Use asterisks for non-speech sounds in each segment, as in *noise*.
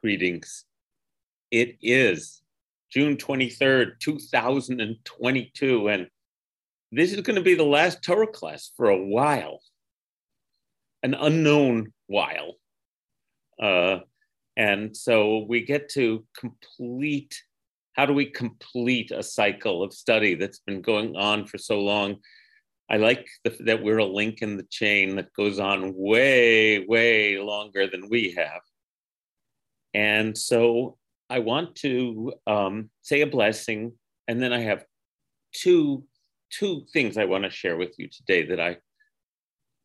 Greetings. It is June 23rd, 2022, and this is going to be the last Torah class for a while, an unknown while. Uh, and so we get to complete how do we complete a cycle of study that's been going on for so long? I like the, that we're a link in the chain that goes on way, way longer than we have. And so I want to um, say a blessing, and then I have two two things I want to share with you today that I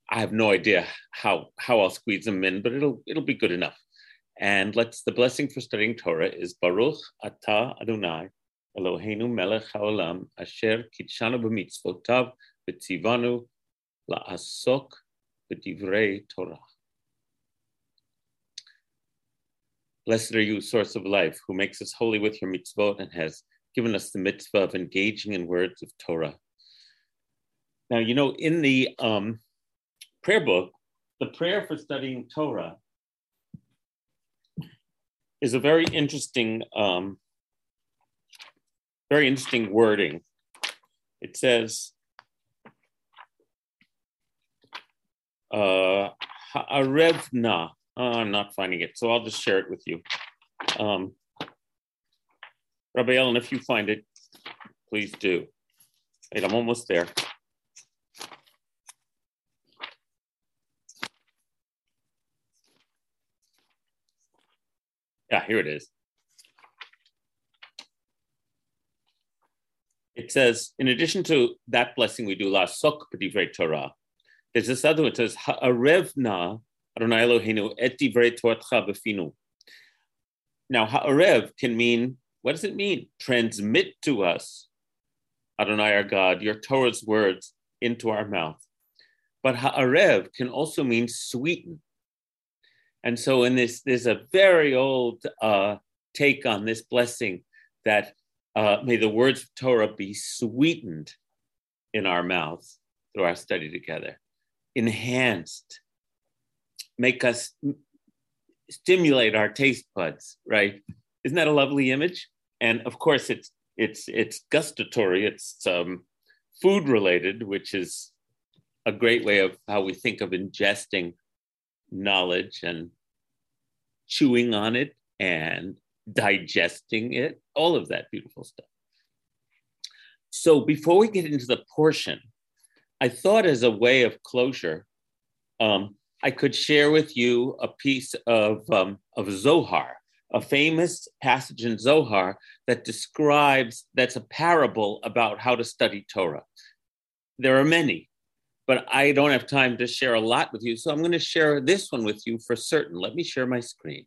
I have no idea how how I'll squeeze them in, but it'll it'll be good enough. And let's the blessing for studying Torah is Baruch Ata Adonai Eloheinu Melech Haolam Asher Kitshanu b'mitzvotav v'tzivanu la'asok b'divrei Torah. Blessed are you, source of life, who makes us holy with your mitzvot and has given us the mitzvah of engaging in words of Torah. Now, you know, in the um, prayer book, the prayer for studying Torah is a very interesting, um, very interesting wording. It says, uh, Ha'arevna, uh, I'm not finding it, so I'll just share it with you. Um, Rabbi Ellen, if you find it, please do. Wait, I'm almost there. Yeah, here it is. It says, in addition to that blessing we do, la'asok Torah, there's this other one, it says, Ha'arevna Adonai Eloheinu et divrei. Now, ha'arev can mean, what does it mean? Transmit to us, Adonai our God, your Torah's words into our mouth. But ha'arev can also mean sweeten. And so in this, there's a very old uh, take on this blessing that uh, may the words of Torah be sweetened in our mouths through our study together, enhanced, make us stimulate our taste buds, right? Isn't that a lovely image? And of course, it's it's it's gustatory. It's um, food related, which is a great way of how we think of ingesting knowledge and chewing on it and digesting it. All of that beautiful stuff. So before we get into the portion, I thought as a way of closure, um, I could share with you a piece of, um, of Zohar, a famous passage in Zohar that describes, that's a parable about how to study Torah. There are many, but I don't have time to share a lot with you. So I'm going to share this one with you for certain. Let me share my screen.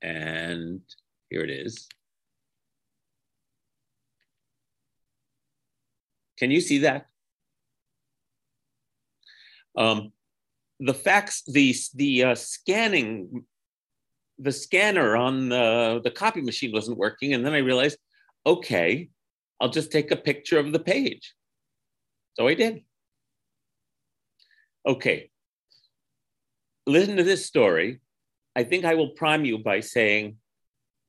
And here it is. Can you see that? Um, the fax, the the uh, scanning, the scanner on the the copy machine wasn't working, and then I realized, okay, I'll just take a picture of the page. So I did. Okay. Listen to this story. I think I will prime you by saying,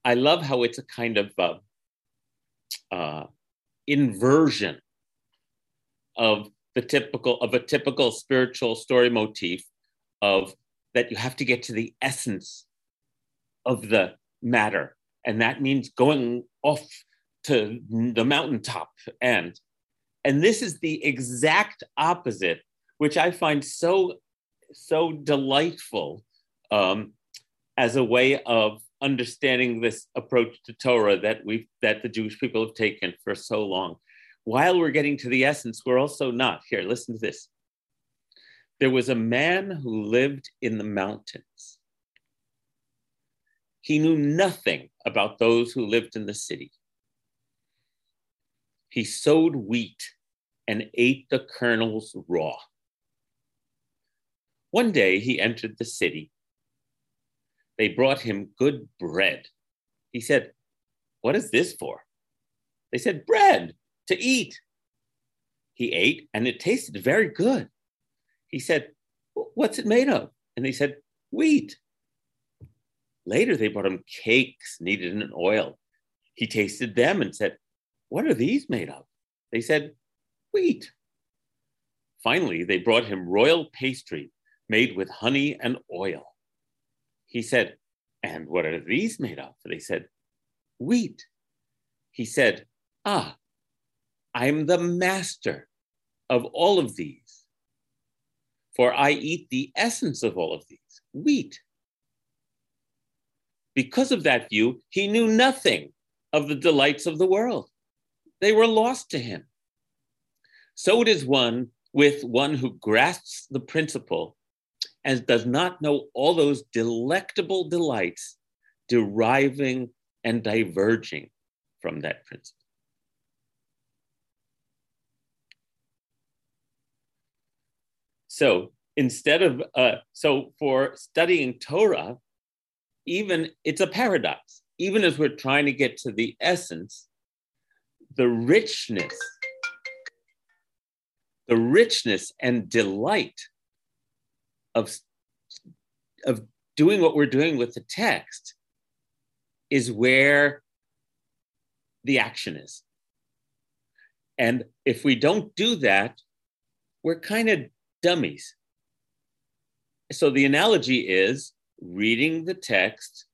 I love how it's a kind of uh, uh, inversion of the typical of a typical spiritual story motif of that you have to get to the essence of the matter. And that means going off to the mountaintop and and this is the exact opposite which i find so so delightful um, as a way of understanding this approach to torah that we that the jewish people have taken for so long while we're getting to the essence, we're also not. Here, listen to this. There was a man who lived in the mountains. He knew nothing about those who lived in the city. He sowed wheat and ate the kernels raw. One day he entered the city. They brought him good bread. He said, What is this for? They said, Bread to eat. He ate and it tasted very good. He said, What's it made of? And they said, Wheat. Later, they brought him cakes kneaded in oil. He tasted them and said, What are these made of? They said, Wheat. Finally, they brought him royal pastry made with honey and oil. He said, And what are these made of? They said, Wheat. He said, Ah, I'm the master of all of these, for I eat the essence of all of these, wheat. Because of that view, he knew nothing of the delights of the world. They were lost to him. So it is one with one who grasps the principle and does not know all those delectable delights deriving and diverging from that principle. So instead of, uh, so for studying Torah, even it's a paradox. Even as we're trying to get to the essence, the richness, the richness and delight of, of doing what we're doing with the text is where the action is. And if we don't do that, we're kind of dummies. So the analogy is reading the text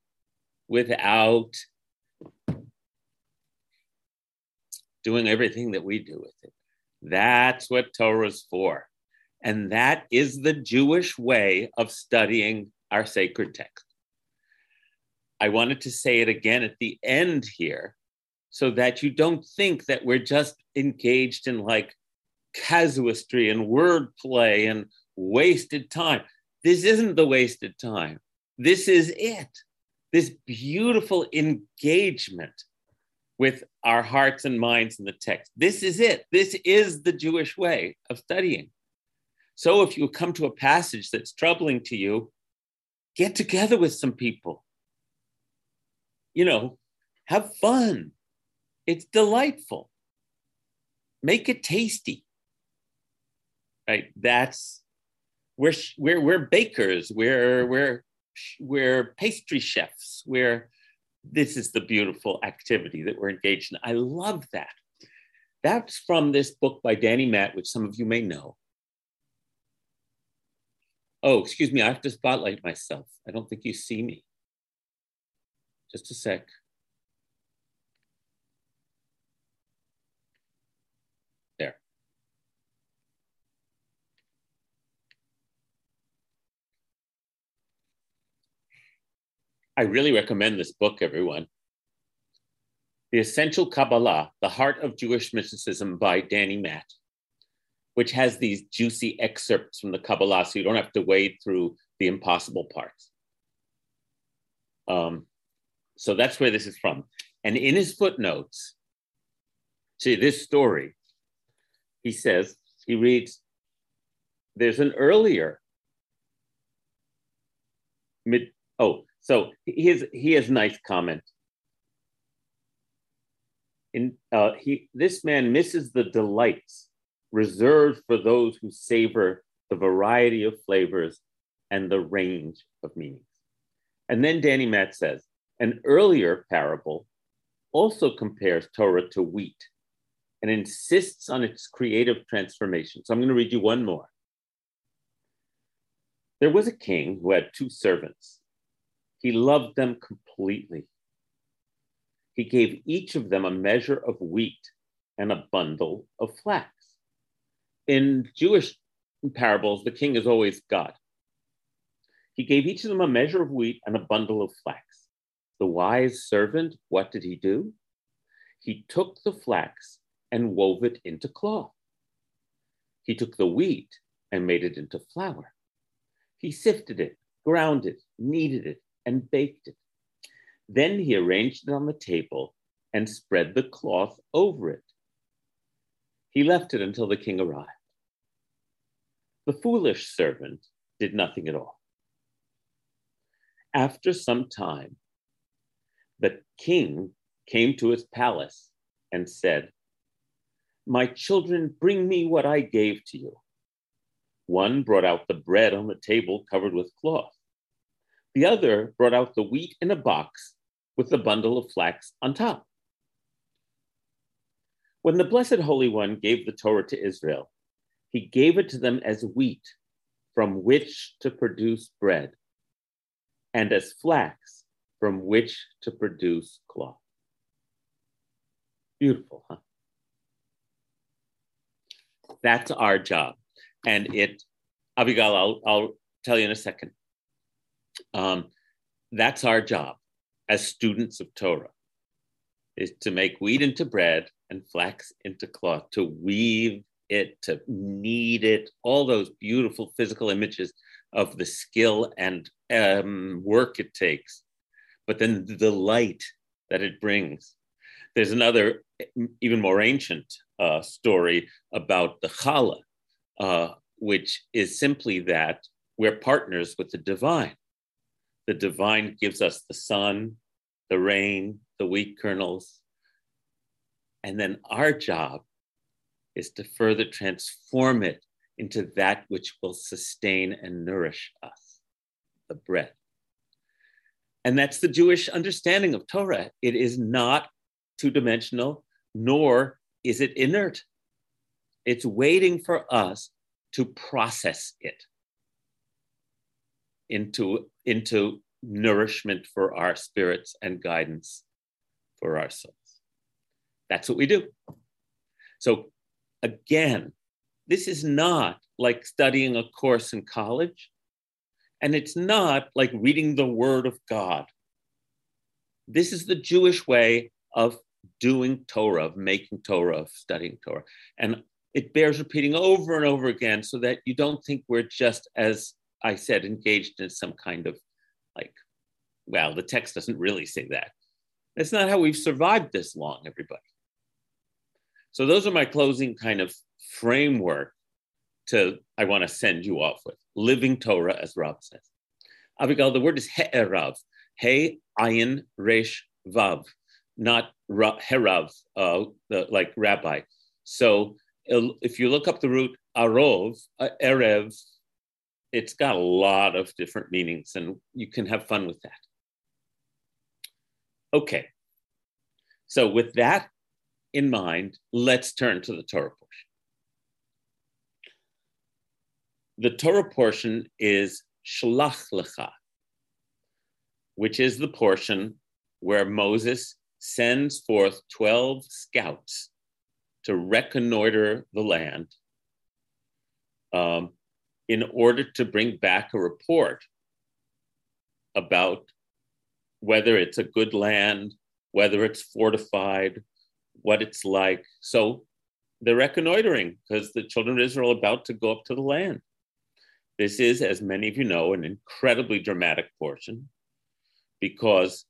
without doing everything that we do with it. That's what Torah's for. And that is the Jewish way of studying our sacred text. I wanted to say it again at the end here so that you don't think that we're just engaged in like casuistry and wordplay and wasted time. This isn't the wasted time. This is it. This beautiful engagement with our hearts and minds in the text. This is it. This is the Jewish way of studying. So if you come to a passage that's troubling to you, get together with some people. You know, have fun. It's delightful. Make it tasty right? That's we're we're we're bakers. We're we're we're pastry chefs. We're this is the beautiful activity that we're engaged in. I love that. That's from this book by Danny Matt, which some of you may know. Oh, excuse me, I have to spotlight myself. I don't think you see me. Just a sec. I really recommend this book, everyone. The Essential Kabbalah, The Heart of Jewish Mysticism by Danny Matt, which has these juicy excerpts from the Kabbalah so you don't have to wade through the impossible parts. Um, so that's where this is from. And in his footnotes, see this story, he says, he reads, there's an earlier mid, oh, so he has has nice comment. In uh, he this man misses the delights reserved for those who savor the variety of flavors and the range of meanings. And then Danny Matt says, an earlier parable also compares Torah to wheat and insists on its creative transformation. So I'm going to read you one more. There was a king who had two servants. He loved them completely. He gave each of them a measure of wheat and a bundle of flax. In Jewish parables, the king is always God. He gave each of them a measure of wheat and a bundle of flax. The wise servant, what did he do? He took the flax and wove it into cloth. He took the wheat and made it into flour. He sifted it, ground it, kneaded it, and baked it. Then he arranged it on the table and spread the cloth over it. He left it until the king arrived. The foolish servant did nothing at all. After some time, the king came to his palace and said, My children, bring me what I gave to you. One brought out the bread on the table covered with cloth. The other brought out the wheat in a box with the bundle of flax on top. When the Blessed Holy One gave the Torah to Israel, he gave it to them as wheat from which to produce bread, and as flax from which to produce cloth. Beautiful, huh? That's our job. And it, Abigail, I'll, I'll tell you in a second. Um, that's our job as students of Torah, is to make wheat into bread and flax into cloth, to weave it, to knead it, all those beautiful physical images of the skill and um, work it takes, but then the light that it brings. There's another, even more ancient uh, story about the challah, uh, which is simply that we're partners with the divine. The divine gives us the sun, the rain, the wheat kernels. And then our job is to further transform it into that which will sustain and nourish us, the bread. And that's the Jewish understanding of Torah. It is not two dimensional, nor is it inert. It's waiting for us to process it into, into nourishment for our spirits and guidance for our souls. That's what we do. So, again, this is not like studying a course in college, and it's not like reading the Word of God. This is the Jewish way of doing Torah, of making Torah, of studying Torah. And it bears repeating over and over again so that you don't think we're just, as I said, engaged in some kind of like, well, the text doesn't really say that. That's not how we've survived this long, everybody. So those are my closing kind of framework to I want to send you off with. Living Torah, as Rob says. Abigail, the word is he'erav, he ayin resh vav, not herav, uh, the, like rabbi. So if you look up the root arov, uh, erev, it's got a lot of different meanings, and you can have fun with that. Okay. So with that in mind, let's turn to the Torah portion. The Torah portion is Shlach Lecha, which is the portion where Moses sends forth 12 scouts to reconnoiter the land um, in order to bring back a report about whether it's a good land, whether it's fortified, what it's like. So they're reconnoitering because the children of Israel are about to go up to the land. This is, as many of you know, an incredibly dramatic portion because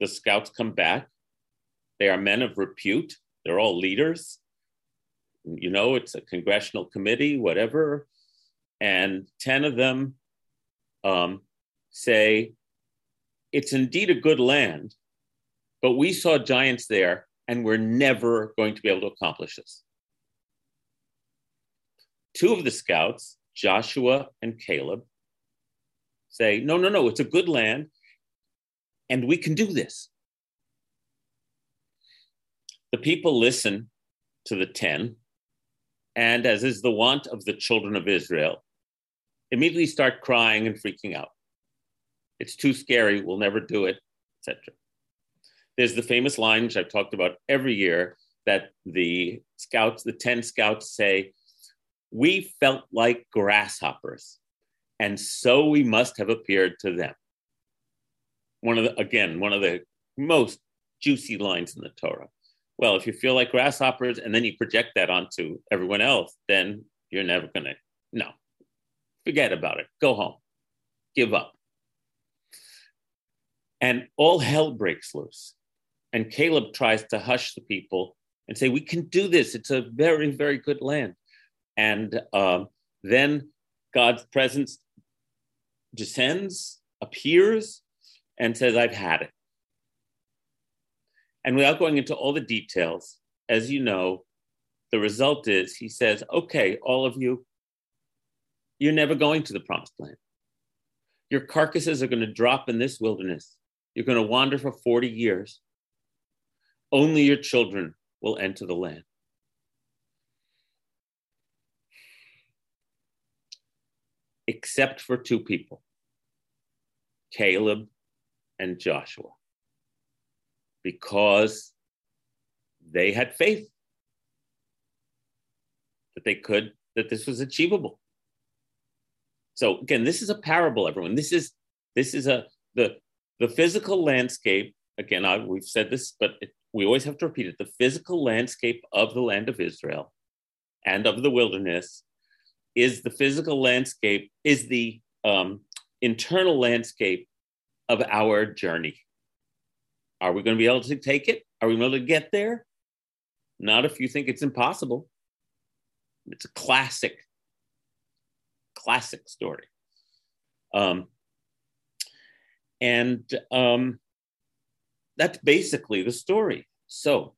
the scouts come back. They are men of repute. They're all leaders. You know, it's a congressional committee, whatever. And 10 of them um, say, it's indeed a good land, but we saw giants there and we're never going to be able to accomplish this. Two of the scouts, Joshua and Caleb, say, no, no, no, it's a good land and we can do this. The people listen to the 10, and as is the wont of the children of Israel, immediately start crying and freaking out. It's too scary, we'll never do it, etc. There's the famous line, which I've talked about every year, that the scouts, the 10 scouts say, We felt like grasshoppers, and so we must have appeared to them one of the again one of the most juicy lines in the Torah. Well, if you feel like grasshoppers and then you project that onto everyone else, then you're never gonna no. Forget about it. Go home. Give up. And all hell breaks loose. And Caleb tries to hush the people and say, We can do this. It's a very, very good land. And um, then God's presence descends, appears, and says, I've had it. And without going into all the details, as you know, the result is he says, Okay, all of you, you're never going to the promised land. Your carcasses are going to drop in this wilderness. You're going to wander for 40 years. Only your children will enter the land. Except for two people Caleb and Joshua, because they had faith that they could, that this was achievable. So again, this is a parable, everyone. This is this is a the the physical landscape. Again, I, we've said this, but it, we always have to repeat it. The physical landscape of the land of Israel and of the wilderness is the physical landscape, is the um, internal landscape of our journey. Are we going to be able to take it? Are we able to get there? Not if you think it's impossible. It's a classic classic story. Um, and um, that's basically the story. So,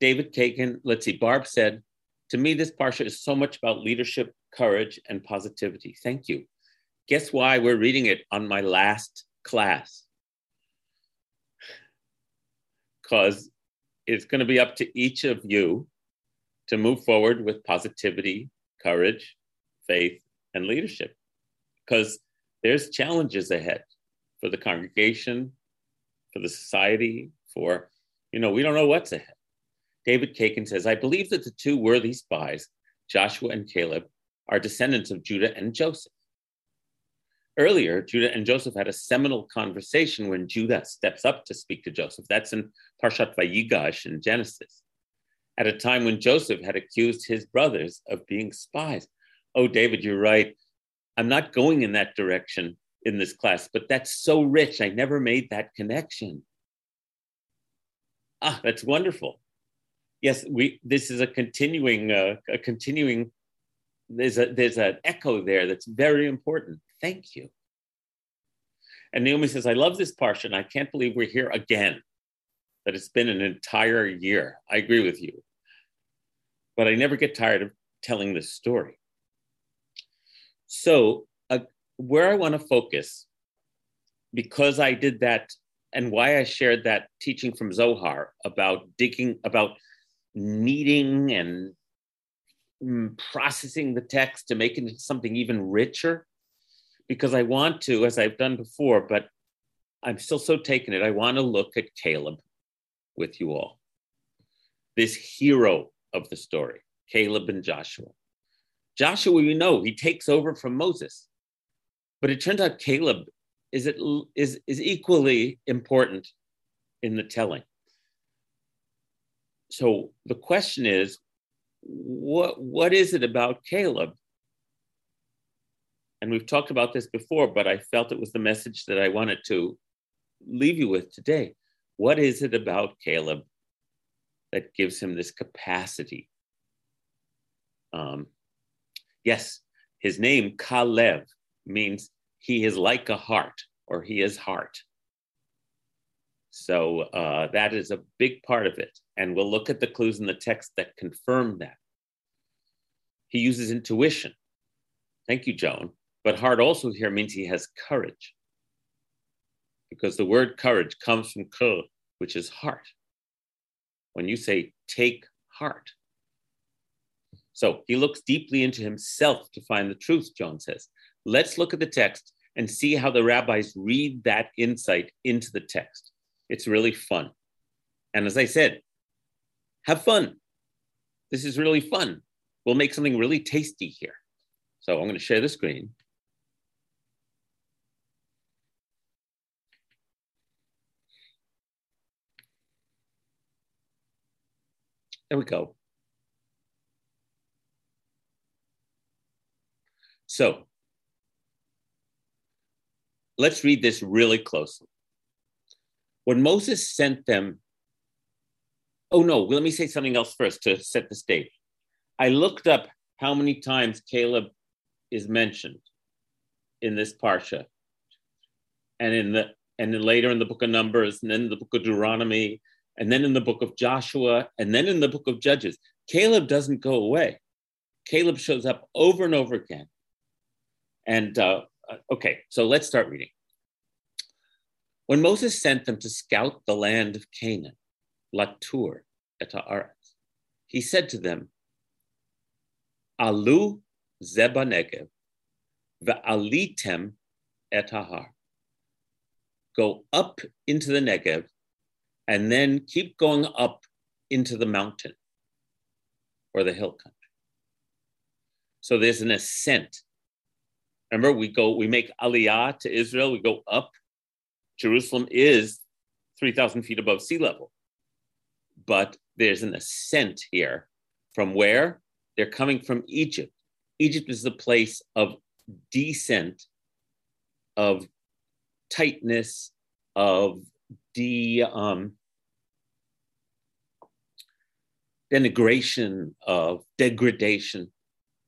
David Kagan, let's see, Barb said, to me, this Parsha is so much about leadership, courage, and positivity. Thank you. Guess why we're reading it on my last class? Because it's going to be up to each of you to move forward with positivity, courage, faith, and leadership because there's challenges ahead for the congregation, for the society, for, you know, we don't know what's ahead. David Kagan says, I believe that the two worthy spies, Joshua and Caleb, are descendants of Judah and Joseph. Earlier, Judah and Joseph had a seminal conversation when Judah steps up to speak to Joseph. That's in Parshat Vayigash in Genesis, at a time when Joseph had accused his brothers of being spies oh, David, you're right. I'm not going in that direction in this class, but that's so rich. I never made that connection. Ah, that's wonderful. Yes, we. This is a continuing, uh, a continuing. There's a there's an echo there that's very important. Thank you. And Naomi says, "I love this portion. I can't believe we're here again. That it's been an entire year. I agree with you, but I never get tired of telling this story. So, uh, where I want to focus, because I did that and why I shared that teaching from Zohar about digging, about kneading and mm, processing the text to make it something even richer, because I want to, as I've done before, but I'm still so taken it. I want to look at Caleb with you all, this hero of the story, Caleb and Joshua. Joshua, we know he takes over from Moses, but it turns out Caleb is, it, is, is equally important in the telling. So the question is, what, what is it about Caleb? And we've talked about this before, but I felt it was the message that I wanted to leave you with today. What is it about Caleb that gives him this capacity um, Yes, his name, Kalev, means he is like a heart or he is heart. So uh, that is a big part of it. And we'll look at the clues in the text that confirm that. He uses intuition. Thank you, Joan. But heart also here means he has courage. Because the word courage comes from kur, which is heart. When you say take heart, so he looks deeply into himself to find the truth, John says. Let's look at the text and see how the rabbis read that insight into the text. It's really fun. And as I said, have fun. This is really fun. We'll make something really tasty here. So I'm going to share the screen. There we go. So let's read this really closely. When Moses sent them, oh no, let me say something else first to set the stage. I looked up how many times Caleb is mentioned in this parsha, and in the and then later in the book of Numbers, and then in the book of Deuteronomy, and then in the book of Joshua, and then in the book of Judges. Caleb doesn't go away. Caleb shows up over and over again. And uh, okay, so let's start reading. When Moses sent them to scout the land of Canaan, Latur et Haaretz, he said to them, Alu zeba negev, ve'alitem et har. Go up into the Negev, and then keep going up into the mountain or the hill country. So there's an ascent. Remember, we go, we make aliyah to Israel, we go up. Jerusalem is 3,000 feet above sea level. But there's an ascent here from where? They're coming from Egypt. Egypt is the place of descent, of tightness, of de, um, denigration, of degradation,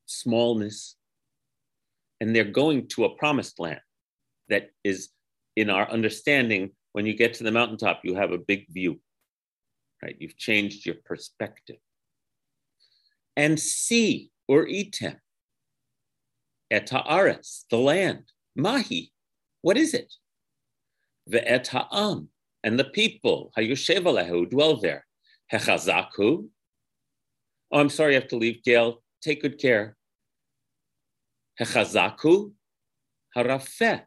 smallness. And they're going to a promised land that is, in our understanding, when you get to the mountaintop, you have a big view, right? You've changed your perspective. And see or etem, et haaretz, the land, mahi, what is it? Ve'et ha'am, and the people, hayoshev who dwell there, hechazaku. Oh, I'm sorry, I have to leave, Gail. Take good care. Hechazaku, harafeh.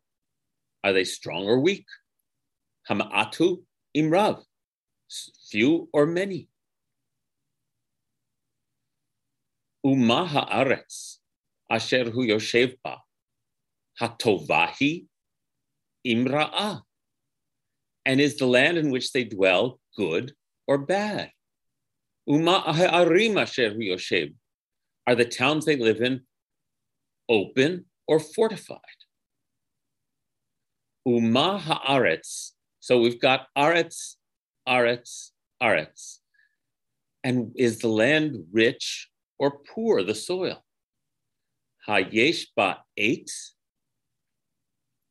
Are they strong or weak? Hama'atu imrav, few or many. Uma haaretz, asher hu yoshev ba, hatovahi imra'ah and is the land in which they dwell good or bad? Uma aharim asher hu yoshev. Are the towns they live in open or fortified? Uma haaretz. So we've got aretz, aretz, aretz. And is the land rich or poor, the soil? Hayesh ba eitz.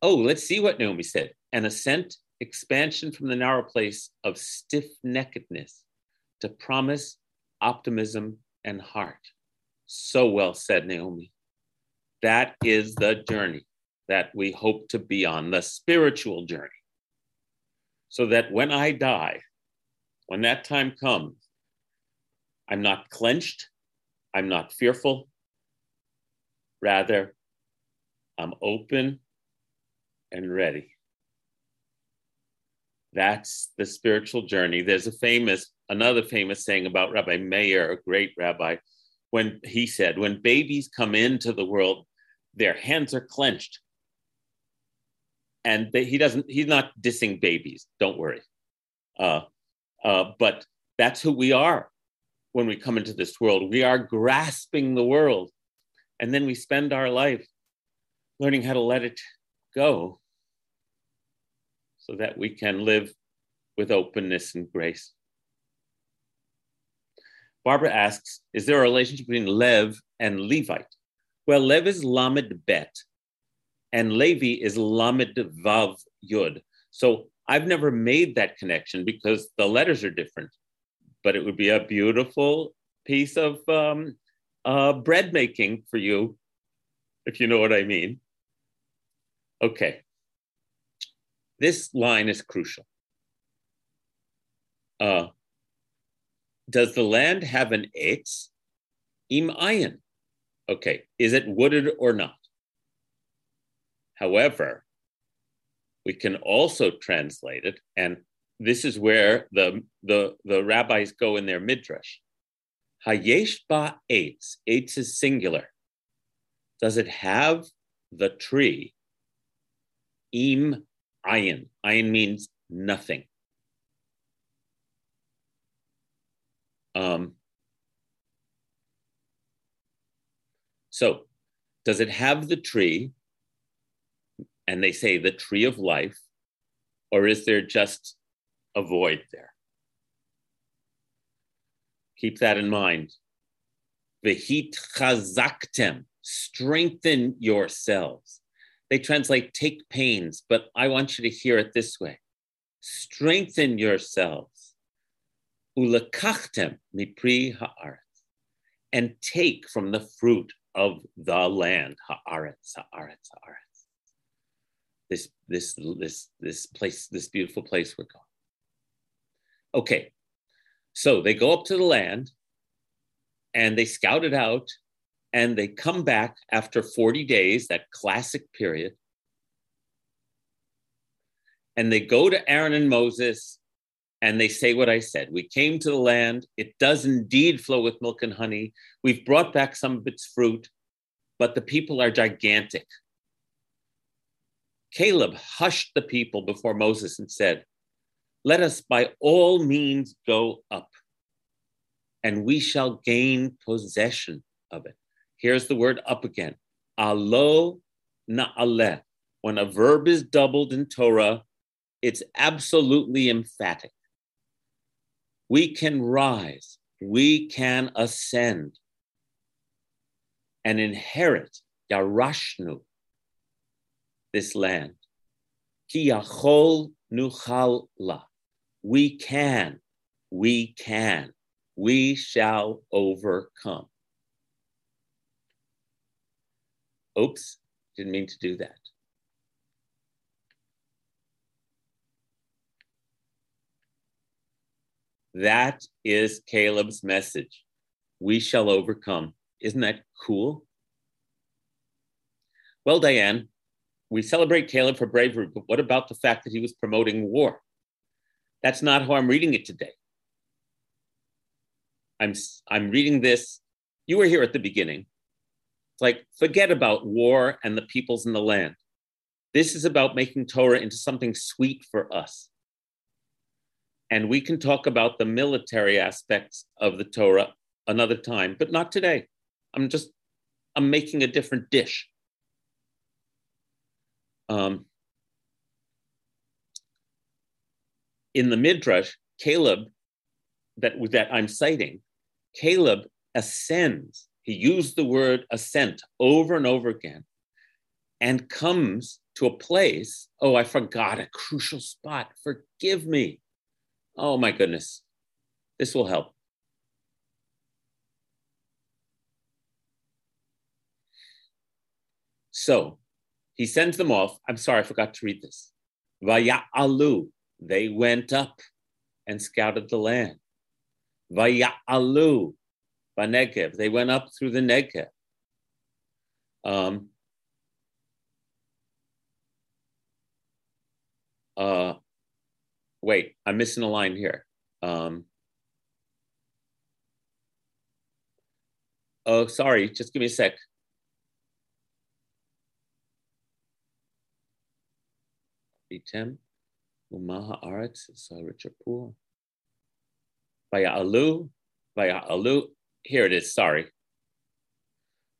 Oh, let's see what Naomi said. An ascent expansion from the narrow place of stiff neckedness to promise, optimism, and heart. So well said, Naomi. That is the journey that we hope to be on, the spiritual journey. So that when I die, when that time comes, I'm not clenched, I'm not fearful. Rather, I'm open and ready that's the spiritual journey. There's a famous, another famous saying about Rabbi Meir, a great rabbi, when he said, when babies come into the world, their hands are clenched. And they, he doesn't, he's not dissing babies, don't worry. Uh, uh, but that's who we are when we come into this world. We are grasping the world. And then we spend our life learning how to let it go so that we can live with openness and grace. Barbara asks, is there a relationship between Lev and Levite? Well, Lev is Lamed Bet, and Levi is Lamed Vav Yud. So I've never made that connection because the letters are different, but it would be a beautiful piece of um, uh, bread making for you, if you know what I mean. Okay. This line is crucial. Uh, does the land have an etz? Im ayin. Okay, is it wooded or not? However, we can also translate it, and this is where the, the, the rabbis go in their midrash. Hayesh ba eitz, eitz is singular. Does it have the tree? Im ayin. Ayin means nothing. Um, so, does it have the tree? And they say the tree of life, or is there just a void there? Keep that in mind. Vehit chazaktem, strengthen yourselves. They translate take pains, but I want you to hear it this way strengthen yourselves. Ulakachtem mipri haaretz, and take from the fruit of the land, haaretz, haaretz, haaretz. This, this, this, this place, this beautiful place we're going. Okay, so they go up to the land and they scout it out and they come back after 40 days, that classic period. And they go to Aaron and Moses and they say what I said. We came to the land. It does indeed flow with milk and honey. We've brought back some of its fruit, but the people are gigantic. Caleb hushed the people before Moses and said, Let us by all means go up, and we shall gain possession of it. Here's the word up again. Alo na'aleh. When a verb is doubled in Torah, it's absolutely emphatic. We can rise, we can ascend and inherit Yarashnu, this land. We can, we can, we shall overcome. Oops, didn't mean to do that. That is Caleb's message. We shall overcome. Isn't that cool? Well, Diane, we celebrate Caleb for bravery, but what about the fact that he was promoting war? That's not how I'm reading it today. I'm, I'm reading this. You were here at the beginning. It's like, forget about war and the peoples in the land. This is about making Torah into something sweet for us and we can talk about the military aspects of the Torah another time, but not today. I'm just, I'm making a different dish. Um, in the Midrash, Caleb, that, that I'm citing, Caleb ascends. He used the word ascent over and over again and comes to a place. Oh, I forgot a crucial spot. Forgive me. Oh my goodness. This will help. So he sends them off. I'm sorry, I forgot to read this. Vaya'alu, they went up and scouted the land. Vaya'alu, Banegev, they went up through the Negev. Um, uh, wait, I'm missing a line here. Um, oh, sorry, just give me a sec. Item, Umaha Aretz. Vaya Alu, Vaya Alu, here it is, sorry.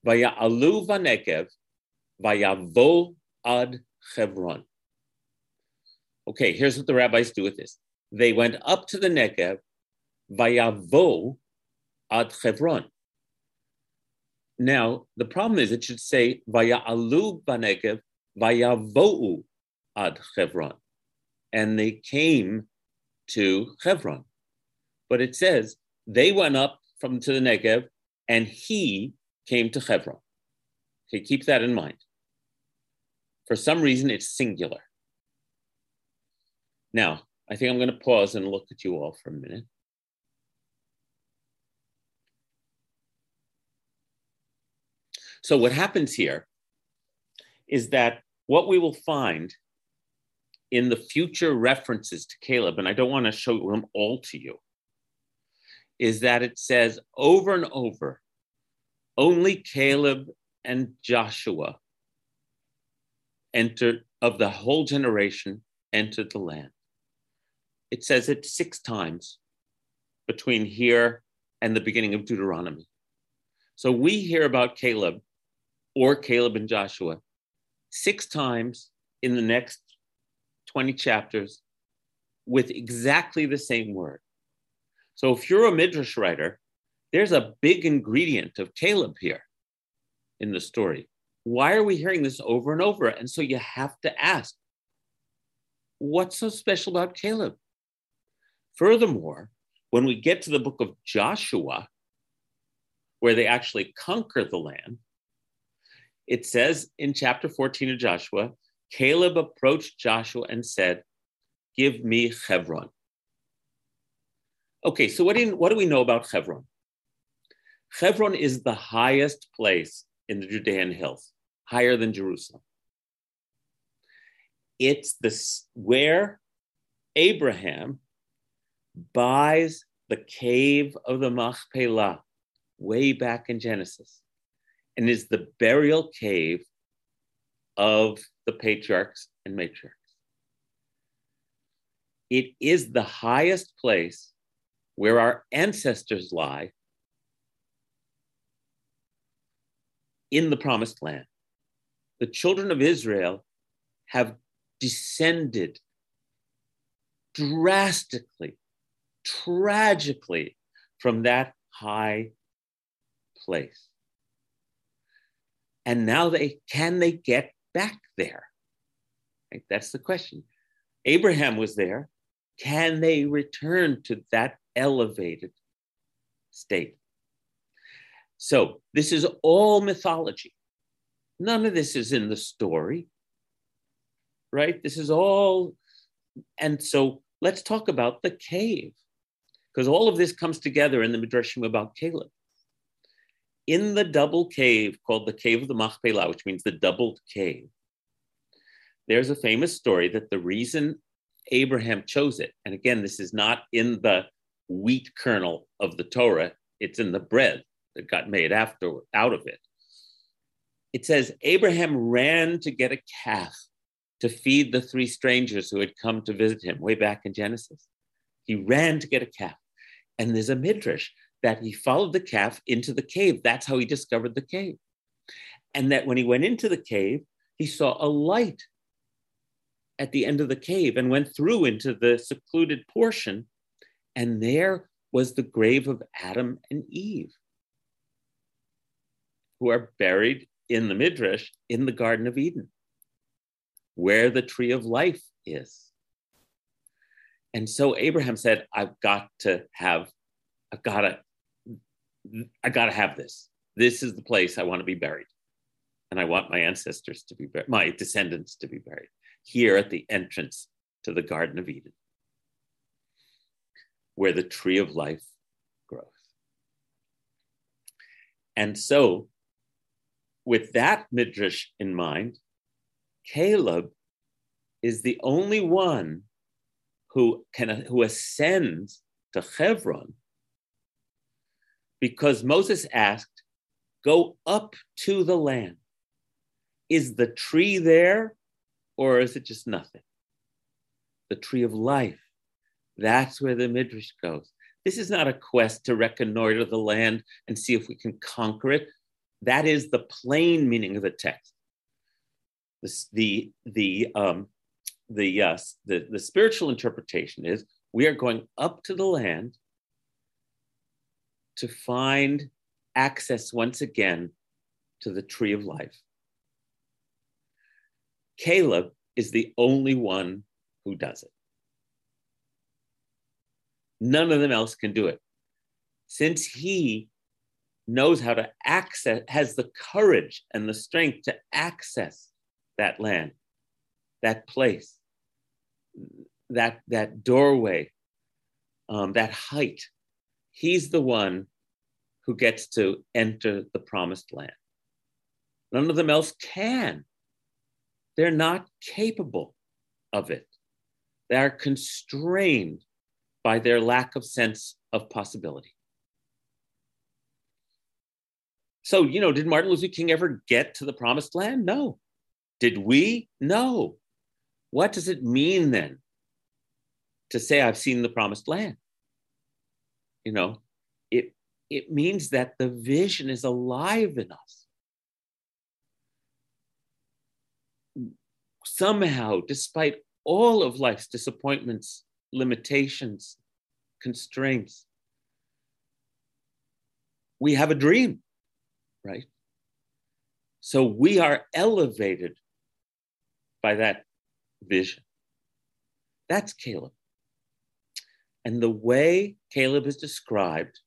Vaya Alu Vanegev, Vaya Vo Ad Chevron. Okay, here's what the rabbis do with this. They went up to the Negev, vayavo ad Chevron. Now, the problem is it should say vaya'alu banegev, vayavou ad Chevron. And they came to Chevron. But it says they went up from to the Negev and he came to Chevron. Okay, keep that in mind. For some reason, it's singular. Now, I think I'm going to pause and look at you all for a minute. So, what happens here is that what we will find in the future references to Caleb, and I don't want to show them all to you, is that it says over and over only Caleb and Joshua entered of the whole generation entered the land it says it six times between here and the beginning of Deuteronomy. So we hear about Caleb or Caleb and Joshua six times in the next 20 chapters with exactly the same word. So if you're a midrash writer, there's a big ingredient of Caleb here in the story. Why are we hearing this over and over? And so you have to ask, what's so special about Caleb? Furthermore, when we get to the book of Joshua, where they actually conquer the land, It says in chapter 14 of Joshua, Caleb approached Joshua and said, Give me Hebron. Okay, so what do, what do we know about Hebron? Hebron is the highest place in the Judean hills, higher than Jerusalem. It's the where Abraham buys the cave of the Machpelah way back in Genesis and is the burial cave of the patriarchs and matriarchs. It is the highest place where our ancestors lie in the promised land. The children of Israel have descended drastically, tragically from that high place. And now they can they get back there? Right? That's the question. Abraham was there. Can they return to that elevated state? So this is all mythology. None of this is in the story, right? This is all. And so let's talk about the cave, because all of this comes together in the Midrashim about Caleb in the double cave called the Cave of the Machpelah, which means the doubled cave, there's a famous story that the reason Abraham chose it, and again, this is not in the wheat kernel of the Torah, it's in the bread that got made after out of it. It says Abraham ran to get a calf to feed the three strangers who had come to visit him way back in Genesis. He ran to get a calf. And there's a midrash that he followed the calf into the cave. That's how he discovered the cave. And that when he went into the cave, he saw a light at the end of the cave and went through into the secluded portion. And there was the grave of Adam and Eve, who are buried in the Midrash in the Garden of Eden, where the tree of life is. And so Abraham said, I've got to have, I've got to I got to have this. This is the place I want to be buried. And I want my ancestors to be buried, my descendants to be buried here at the entrance to the Garden of Eden, where the tree of life grows. And so, with that midrash in mind, Caleb is the only one who can who ascends to Hebron because Moses asked, Go up to the land. Is the tree there or is it just nothing? The tree of life. That's where the Midrash goes. This is not a quest to reconnoiter the land and see if we can conquer it. That is the plain meaning of the text. The, the, the, um, the, yes, the, the spiritual interpretation is we are going up to the land to find access once again to the tree of life. Caleb is the only one who does it. None of them else can do it. Since he knows how to access, has the courage and the strength to access that land, that place, that, that doorway, um, that height, he's the one who gets to enter the promised land. None of them else can. They're not capable of it. They are constrained by their lack of sense of possibility. So, you know, did Martin Luther King ever get to the promised land? No. Did we? No. What does it mean then to say I've seen the promised land? you know, it, it means that the vision is alive in us. Somehow, despite all of life's disappointments, limitations, constraints, we have a dream, right? So we are elevated by that vision. That's Caleb. And the way Caleb is described,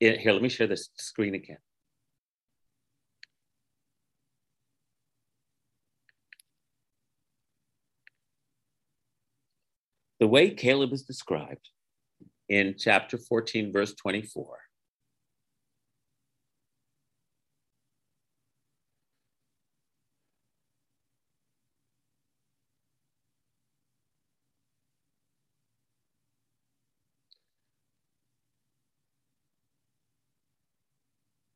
in, here, let me share this screen again. The way Caleb is described in chapter 14, verse 24,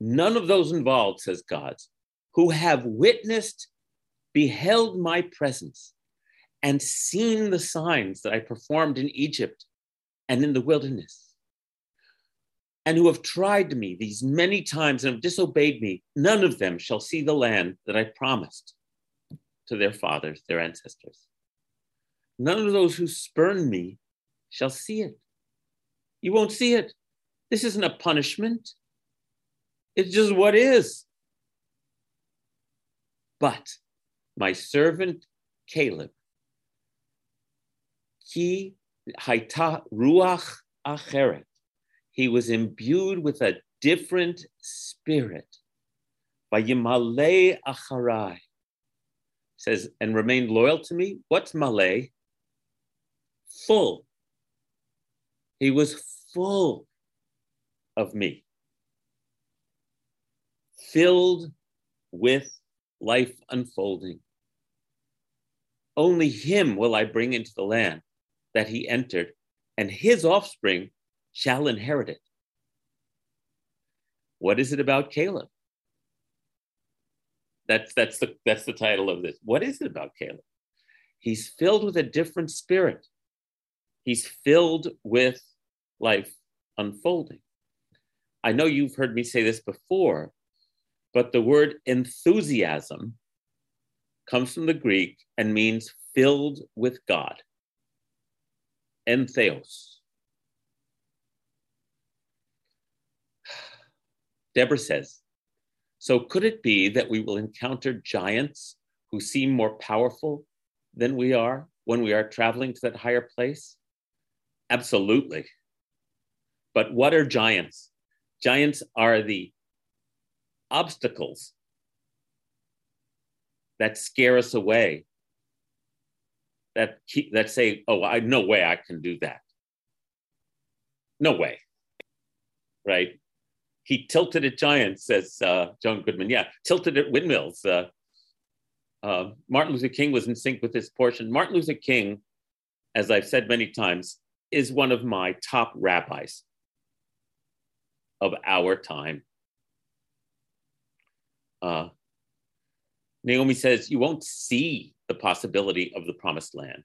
None of those involved, says God, who have witnessed, beheld my presence, and seen the signs that I performed in Egypt and in the wilderness, and who have tried me these many times and have disobeyed me, none of them shall see the land that I promised to their fathers, their ancestors. None of those who spurn me shall see it. You won't see it. This isn't a punishment. It's just what is. But my servant Caleb, he haita ruach acheret, he was imbued with a different spirit. Vayimale acharai says, and remained loyal to me. What's malay? Full. He was full of me filled with life unfolding. Only him will I bring into the land that he entered, and his offspring shall inherit it. What is it about Caleb? That's, that's, the, that's the title of this. What is it about Caleb? He's filled with a different spirit. He's filled with life unfolding. I know you've heard me say this before, but the word enthusiasm comes from the Greek and means filled with God. Entheos. Deborah says, So could it be that we will encounter giants who seem more powerful than we are when we are traveling to that higher place? Absolutely. But what are giants? Giants are the obstacles that scare us away that keep, that say oh i no way i can do that. No way. Right? He tilted at giants says uh, john goodman. Yeah tilted at windmills uh, uh, martin luther king was in sync with this portion. Martin luther king as i've said many times is one of my top rabbis of our time uh, Naomi says, You won't see the possibility of the promised land.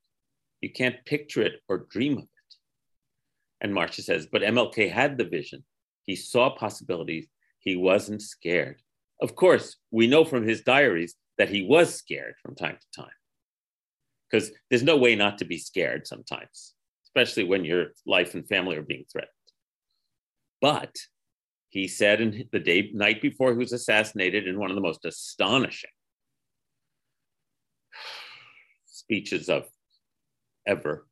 You can't picture it or dream of it. And Marcia says, But MLK had the vision. He saw possibilities. He wasn't scared. Of course, we know from his diaries that he was scared from time to time. Because there's no way not to be scared sometimes, especially when your life and family are being threatened. But he said in the day night before he was assassinated in one of the most astonishing speeches of ever.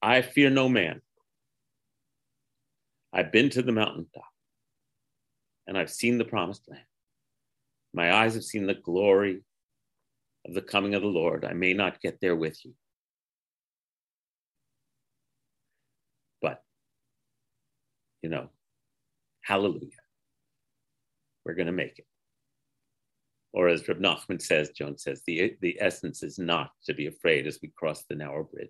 I fear no man. I've been to the mountaintop and i've seen the promised land. My eyes have seen the glory of the coming of the lord. I may not get there with you you know, hallelujah. We're going to make it. Or as Reb Nachman says, Joan says, the, the essence is not to be afraid as we cross the narrow bridge.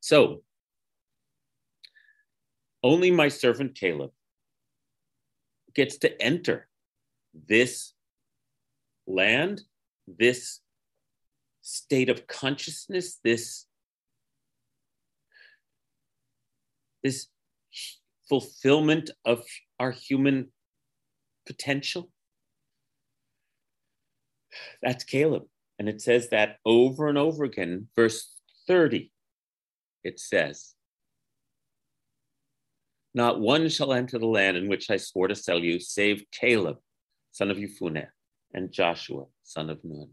So, only my servant Caleb gets to enter this land, this state of consciousness, this this fulfillment of our human potential? That's Caleb. And it says that over and over again. Verse 30, it says, Not one shall enter the land in which I swore to sell you, save Caleb, son of Yefuneh, and Joshua, son of Nun.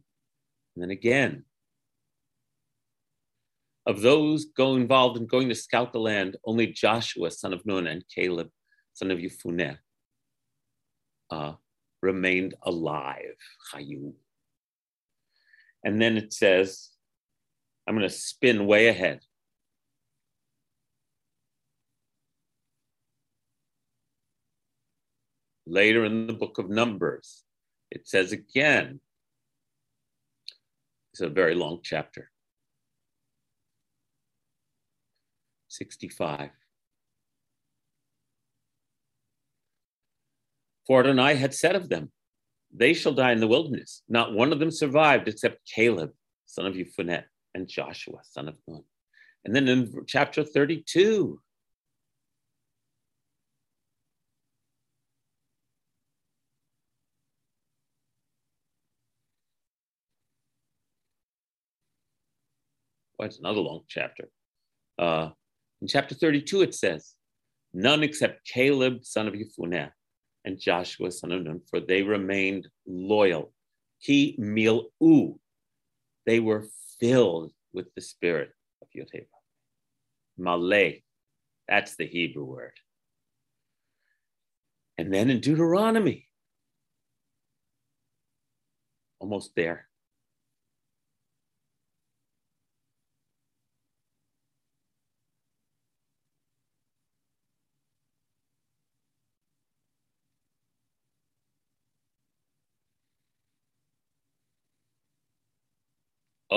And then again, of those go involved in going to scout the land, only Joshua, son of Nun, and Caleb, son of Yefuneh, uh, remained alive. Chayu. And then it says, I'm going to spin way ahead. Later in the book of Numbers, it says again, it's a very long chapter. 65. For Adonai had said of them, They shall die in the wilderness. Not one of them survived except Caleb, son of Jephunneh, and Joshua, son of Nun. And then in chapter 32, well, it's another long chapter. Uh, in chapter 32, it says, None except Caleb, son of Yefuneh, and Joshua, son of Nun, for they remained loyal. Ki mil u. They were filled with the spirit of Yoteva. Malay, that's the Hebrew word. And then in Deuteronomy, almost there.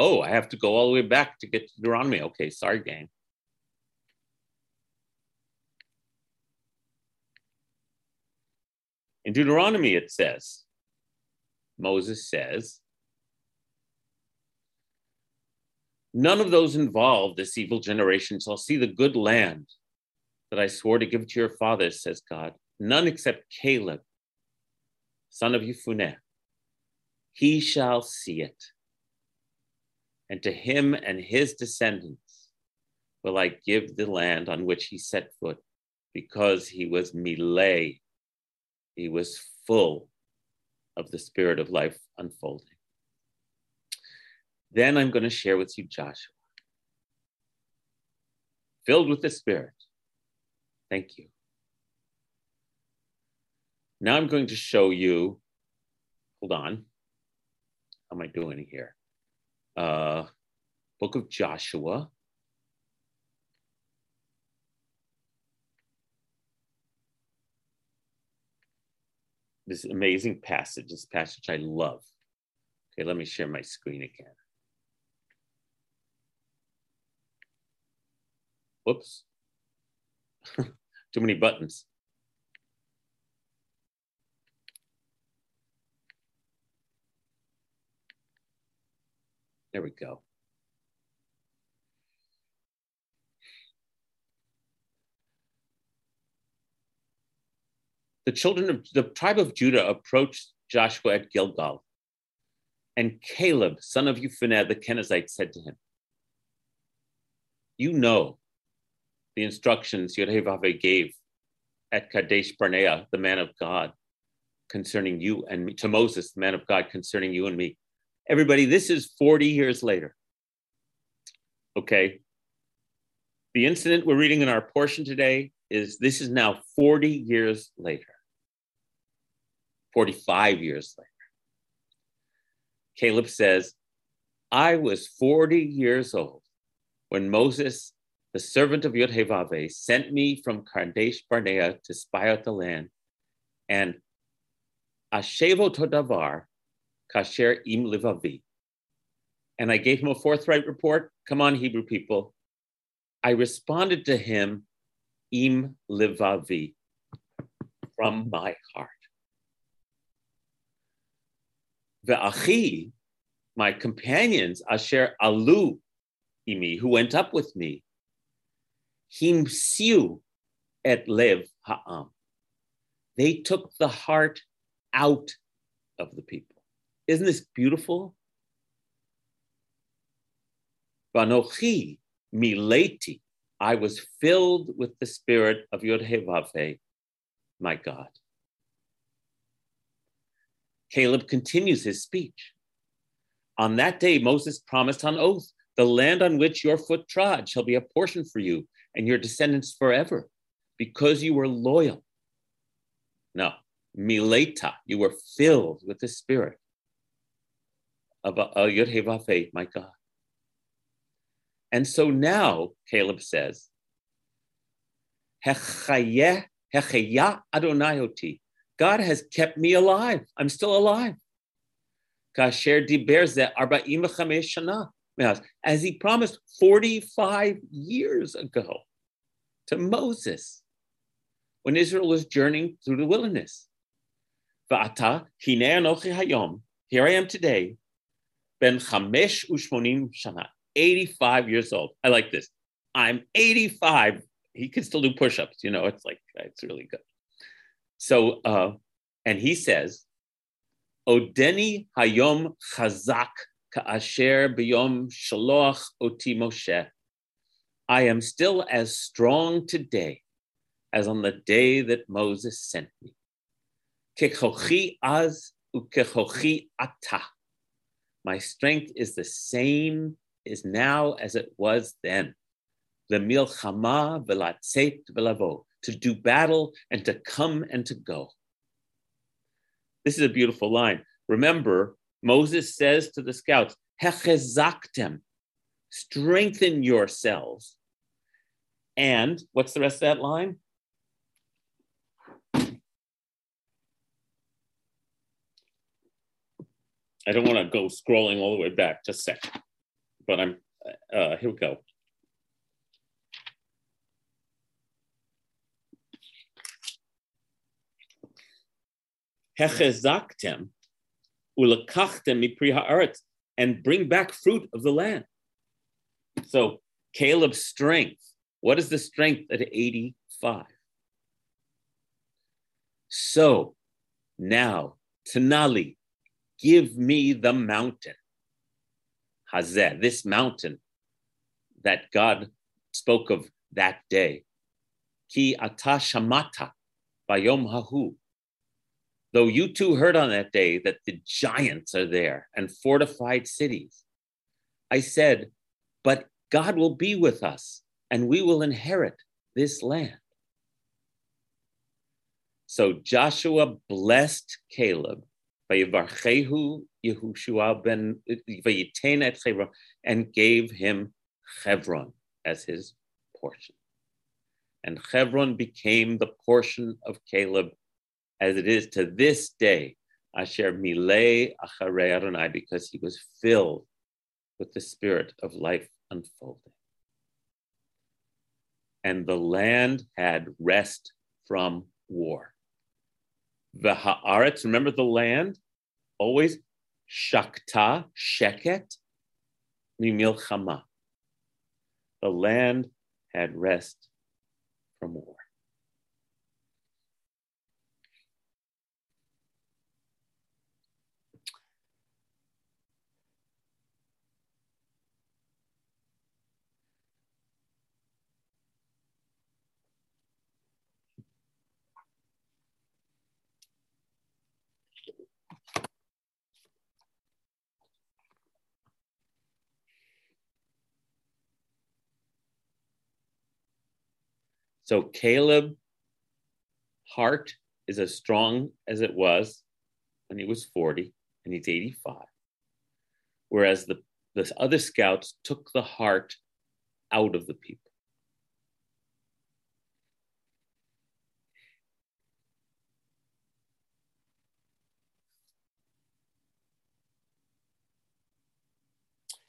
Oh, I have to go all the way back to get to Deuteronomy. Okay, sorry, gang. In Deuteronomy, it says, Moses says, None of those involved, this evil generation, shall see the good land that I swore to give to your fathers, says God. None except Caleb, son of Jephunneh. He shall see it and to him and his descendants will I give the land on which he set foot, because he was milay, he was full of the spirit of life unfolding. Then I'm going to share with you Joshua, filled with the Spirit. Thank you. Now I'm going to show you, hold on, how am I doing here? Uh, book of Joshua. This amazing passage, this passage I love. Okay, let me share my screen again. Whoops. *laughs* Too many buttons. There we go. The children of the tribe of Judah approached Joshua at Gilgal, and Caleb, son of Jephunneh the Kenizzite, said to him, You know the instructions Yud Hey Vav Hey gave at Kadesh Barnea, the man of God, concerning you and me, to Moses, the man of God, concerning you and me. Everybody, this is 40 years later. Okay. The incident we're reading in our portion today is this is now 40 years later, 45 years later. Caleb says, I was 40 years old when Moses, the servant of Yud Hey Vav Hey, sent me from Kadesh Barnea to spy out the land. And Ashevo Todavar, kasher im livavi. And I gave him a forthright report. Come on, Hebrew people. I responded to him, im livavi, from my heart. Ve'achi, my companions, asher alu imi, who went up with me, himsiu et lev ha'am. They took the heart out of the people. Isn't this beautiful? Vanochi mileti, I was filled with the spirit of Yod my God. Caleb continues his speech. On that day, Moses promised on oath, the land on which your foot trod shall be a portion for you and your descendants forever, because you were loyal. No, mileta, you were filled with the Spirit. Of uh, Yud Hey Vav Hey, my God. And so now, Caleb says, Hechaya Adonai God has kept me alive. I'm still alive. Shana. As he promised 45 years ago to Moses when Israel was journeying through the wilderness. Here I am today, ben chamesh ushmonim shana, 85 years old. I like this. I'm 85. He can still do push-ups. You know, it's like it's really good. So, uh, and he says, Odeni hayom chazak ka'asher biyom shaloach oti Moshe. I am still as strong today as on the day that Moses sent me. Kechochi az ukechochi ata. My strength is the same is now as it was then. The milchama velatzet velavo, to do battle and to come and to go. This is a beautiful line. Remember, Moses says to the scouts, Hechezaktem, strengthen yourselves. And what's the rest of that line? I don't want to go scrolling all the way back, just a sec. But I'm, uh, here we go. hechezaktem ulakachtem mipri haaretz, and bring back fruit of the land. So Caleb's strength. What is the strength at 85? So now, Tanali, give me the mountain. Hazeh, this mountain that God spoke of that day. Ki ata shamata bayom hahu. Though you too heard on that day that the giants are there and fortified cities, I said, But God will be with us and we will inherit this land. So Joshua blessed Caleb And gave him Hebron as his portion. And Hebron became the portion of Caleb as it is to this day, Asher Milei Acharei Adonai, because he was filled with the spirit of life unfolding. And the land had rest from war. The Haaretz, remember the land? Always Shakta, Sheket, Mimilchama. The land had rest from war. So Caleb heart is as strong as it was when he was 40 and he's 85. Whereas the, the other scouts took the heart out of the people.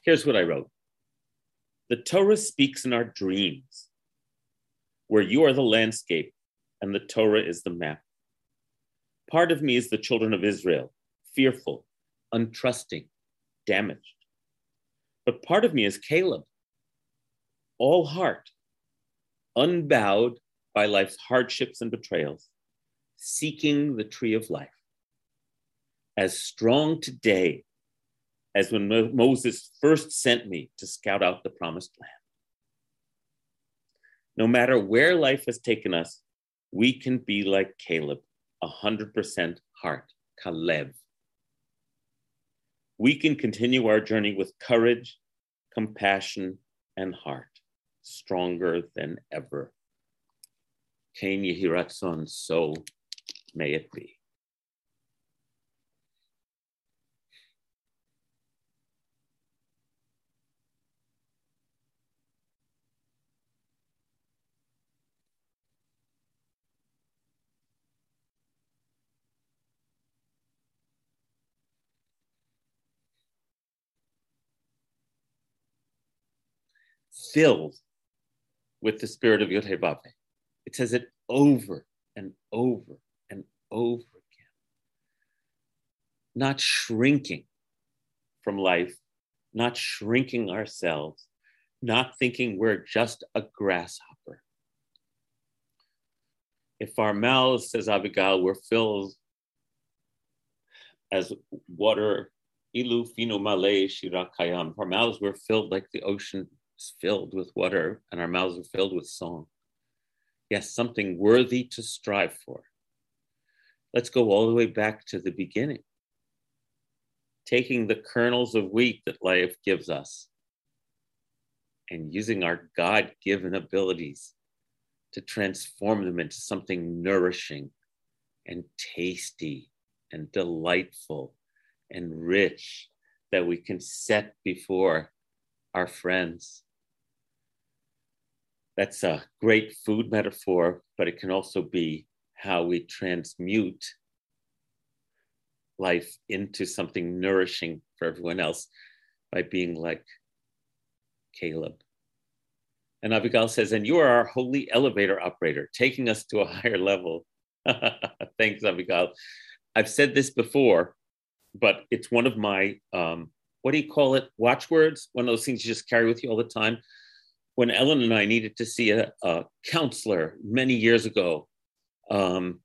Here's what I wrote The Torah speaks in our dreams where you are the landscape and the Torah is the map. Part of me is the children of Israel, fearful, untrusting, damaged. But part of me is Caleb, all heart, unbowed by life's hardships and betrayals, seeking the tree of life. As strong today as when Moses first sent me to scout out the promised land. No matter where life has taken us, we can be like Caleb, 100% heart, Kalev. We can continue our journey with courage, compassion, and heart, stronger than ever. Ken Yehiratzon, so may it be. Filled with the spirit of Yud Hey Vav Hey. It says it over and over and over again. Not shrinking from life, not shrinking ourselves, not thinking we're just a grasshopper. If our mouths, says Abigail, were filled as water, ilu fino male shirakayam, our mouths were filled like the ocean is filled with water, and our mouths are filled with song. Yes, something worthy to strive for. Let's go all the way back to the beginning. Taking the kernels of wheat that life gives us and using our God given abilities to transform them into something nourishing and tasty and delightful and rich that we can set before our friends. That's a great food metaphor, but it can also be how we transmute life into something nourishing for everyone else by being like Caleb. And Abigail says, and you are our holy elevator operator, taking us to a higher level. *laughs* Thanks, Abigail. I've said this before, but it's one of my, um, what do you call it? Watchwords, one of those things you just carry with you all the time. When Ellen and I needed to see a, a counselor many years ago, um,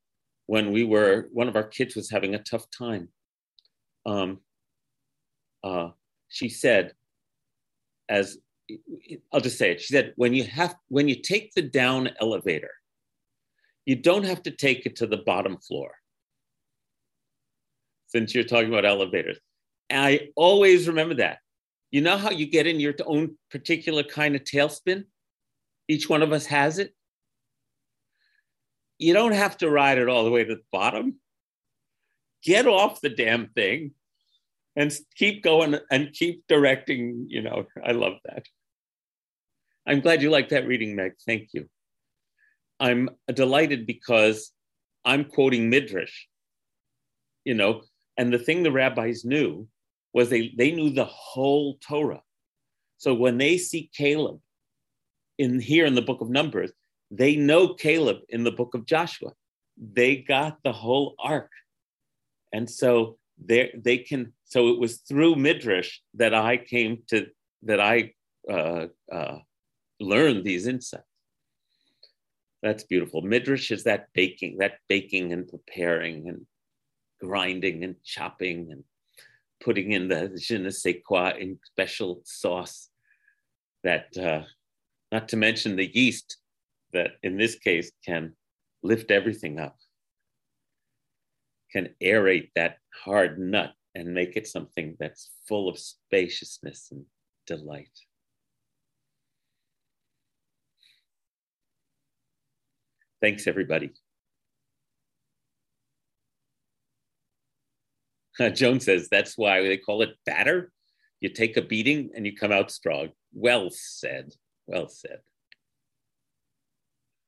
when we were, one of our kids was having a tough time, um, uh, she said, as I'll just say it. She said, when you have when you take the down elevator, you don't have to take it to the bottom floor. Since you're talking about elevators. I always remember that. You know how you get in your own particular kind of tailspin? Each one of us has it. You don't have to ride it all the way to the bottom. Get off the damn thing and keep going and keep directing. You know, I love that. I'm glad you like that reading, Meg. Thank you. I'm delighted because I'm quoting Midrash, you know, and the thing the rabbis knew was they, they knew the whole Torah. So when they see Caleb in here in the book of Numbers, they know Caleb in the book of Joshua. They got the whole arc. And so they they can so it was through midrash that I came to that I uh, uh, learned these insights. That's beautiful. Midrash is that baking, that baking and preparing and grinding and chopping and putting in the je ne sais quoi in special sauce. That, uh, not to mention the yeast, that in this case can lift everything up, can aerate that hard nut and make it something that's full of spaciousness and delight. Thanks, everybody. *laughs* Joan says that's why they call it batter. You take a beating and you come out strong. Well said. Well said.